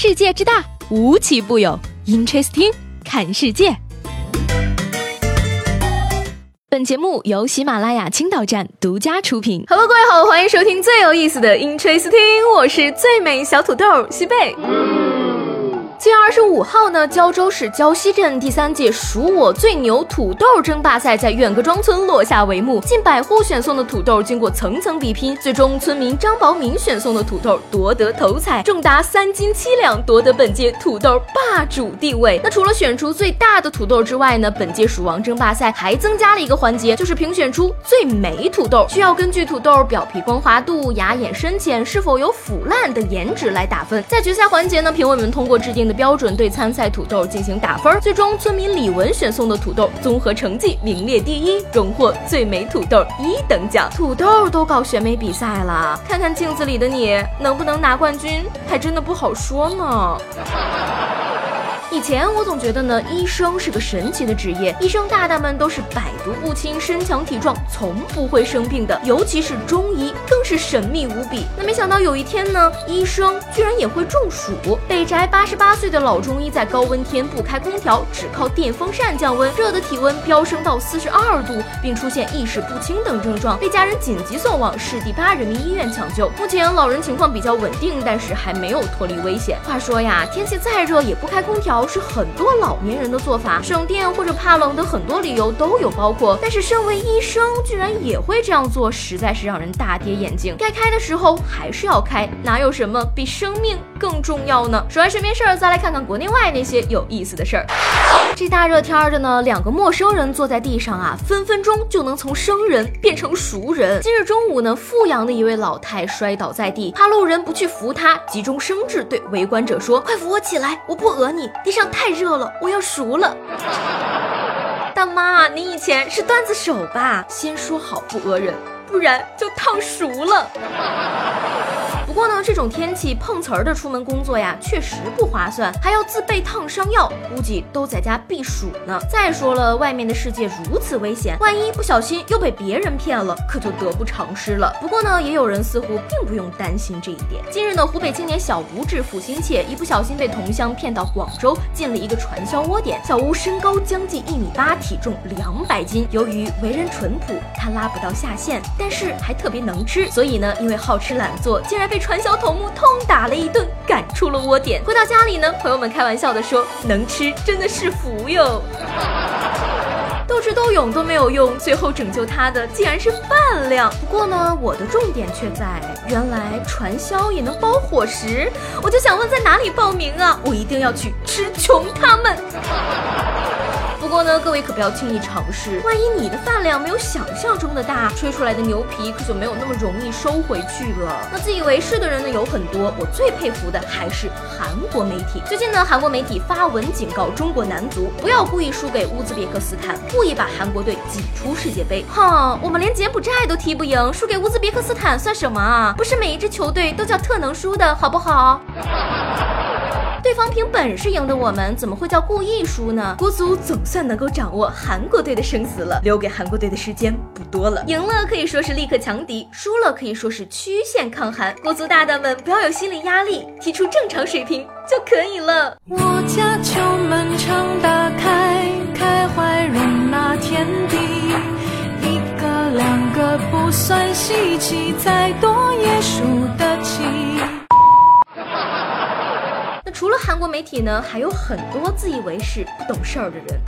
世界之大，无奇不有。Interesting，看世界。本节目由喜马拉雅青岛站独家出品。Hello，各位好，欢迎收听最有意思的 Interesting，我是最美小土豆西贝。七月二十五号呢，胶州市胶西镇第三届“数我最牛”土豆争霸赛在远各庄村落下帷幕。近百户选送的土豆经过层层比拼，最终村民张宝敏选送的土豆夺得头彩，重达三斤七两，夺得本届土豆霸主地位。那除了选出最大的土豆之外呢，本届“鼠王争霸赛”还增加了一个环节，就是评选出最美土豆，需要根据土豆表皮光滑度、牙眼深浅、是否有腐烂等颜值来打分。在决赛环节呢，评委们通过制定的标准对参赛土豆进行打分，最终村民李文选送的土豆综合成绩名列第一，荣获最美土豆一等奖。土豆都搞选美比赛了，看看镜子里的你，能不能拿冠军，还真的不好说呢。以前我总觉得呢，医生是个神奇的职业，医生大大们都是百毒不侵、身强体壮，从不会生病的。尤其是中医，更是神秘无比。那没想到有一天呢，医生居然也会中暑。北宅八十八岁的老中医在高温天不开空调，只靠电风扇降温，热的体温飙升到四十二度，并出现意识不清等症状，被家人紧急送往市第八人民医院抢救。目前老人情况比较稳定，但是还没有脱离危险。话说呀，天气再热也不开空调。是很多老年人的做法，省电或者怕冷的很多理由都有包括。但是身为医生，居然也会这样做，实在是让人大跌眼镜。该开的时候还是要开，哪有什么比生命更重要呢？说完身边事儿，再来看看国内外那些有意思的事儿。这大热天的呢，两个陌生人坐在地上啊，分分钟就能从生人变成熟人。今日中午呢，富阳的一位老太摔倒在地，怕路人不去扶她，急中生智对围观者说：“快扶我起来，我不讹你。”地上太热了，我要熟了。大妈，你以前是段子手吧？先说好不讹人，不然就烫熟了。不过呢，这种天气碰瓷儿的出门工作呀，确实不划算，还要自备烫伤药，估计都在家避暑呢。再说了，外面的世界如此危险，万一不小心又被别人骗了，可就得不偿失了。不过呢，也有人似乎并不用担心这一点。近日呢，湖北青年小吴致富心切，一不小心被同乡骗到广州进了一个传销窝点。小吴身高将近一米八，体重两百斤。由于为人淳朴，他拉不到下线，但是还特别能吃，所以呢，因为好吃懒做，竟然被。传销头目痛打了一顿，赶出了窝点。回到家里呢，朋友们开玩笑的说：“能吃真的是福哟。”斗智斗勇都没有用，最后拯救他的竟然是饭量。不过呢，我的重点却在原来传销也能包伙食，我就想问在哪里报名啊？我一定要去吃穷他们。不过呢，各位可不要轻易尝试，万一你的饭量没有想象中的大，吹出来的牛皮可就没有那么容易收回去了。那自以为是的人呢有很多，我最佩服的还是韩国媒体。最近呢，韩国媒体发文警告中国男足，不要故意输给乌兹别克斯坦，故意把韩国队挤出世界杯。哼，我们连柬埔寨都踢不赢，输给乌兹别克斯坦算什么啊？不是每一支球队都叫特能输的，好不好？对方凭本事赢的我们，怎么会叫故意输呢？国足总算能够掌握韩国队的生死了，留给韩国队的时间不多了。赢了可以说是立刻强敌，输了可以说是曲线抗韩。国足大大们不要有心理压力，踢出正常水平就可以了。我家球门常打开，开怀容纳天地，一个两个不算稀奇，再多韩国媒体呢，还有很多自以为是、不懂事儿的人。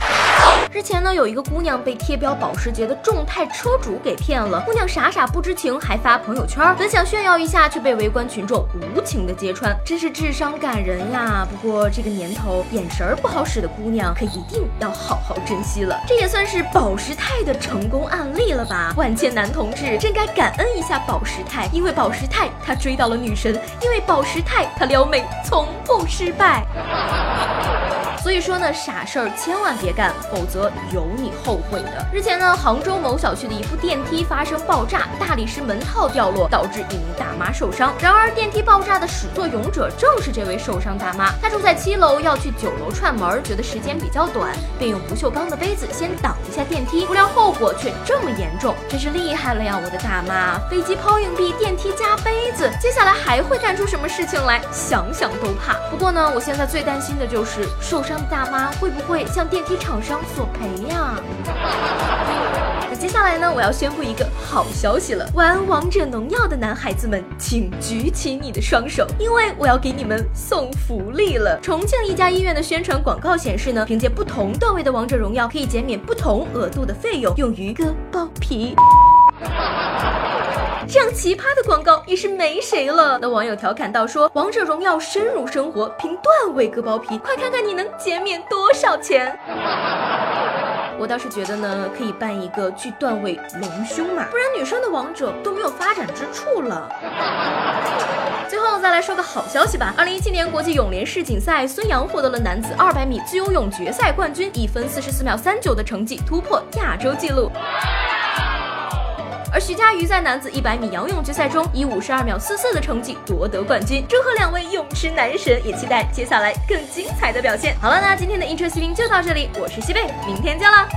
之前呢，有一个姑娘被贴标保时捷的众泰车主给骗了，姑娘傻傻不知情，还发朋友圈，本想炫耀一下，却被围观群众无情的揭穿，真是智商感人呀。不过这个年头，眼神不好使的姑娘可一定要好好珍惜了。这也算是保时泰的成功案例了吧？万千男同志真该感恩一下保时泰，因为保时泰他追到了女神，因为保时泰他撩妹从不失败。说呢，傻事儿千万别干，否则有你后悔的。日前呢，杭州某小区的一部电梯发生爆炸，大理石门套掉落，导致一名大妈受伤。然而，电梯爆炸的始作俑者正是这位受伤大妈。她住在七楼，要去九楼串门，觉得时间比较短，便用不锈钢的杯子先挡一下电梯，不料后果却这么严重，真是厉害了呀，我的大妈！飞机抛硬币，电梯加杯子，接下来还会干出什么事情来？想想都怕。不过呢，我现在最担心的就是受伤大妈会不会向电梯厂商索赔呀？那接下来呢，我要宣布一个好消息了，玩王者荣耀的男孩子们，请举起你的双手，因为我要给你们送福利了。重庆一家医院的宣传广告显示呢，凭借不同段位的王者荣耀，可以减免不同额度的费用，用于割包皮。这样奇葩的广告也是没谁了。那网友调侃道说：“王者荣耀深入生活，凭段位割包皮，快看看你能减免多少钱。”我倒是觉得呢，可以办一个锯段位隆胸嘛，不然女生的王者都没有发展之处了。最后再来说个好消息吧，二零一七年国际泳联世锦赛，孙杨获得了男子二百米自由泳决赛冠军，一分四十四秒三九的成绩突破亚洲纪录。而徐嘉余在男子一百米仰泳决赛中以五十二秒四四的成绩夺得冠军，祝贺两位泳池男神，也期待接下来更精彩的表现。好了，那今天的英超视频就到这里，我是西贝，明天见了。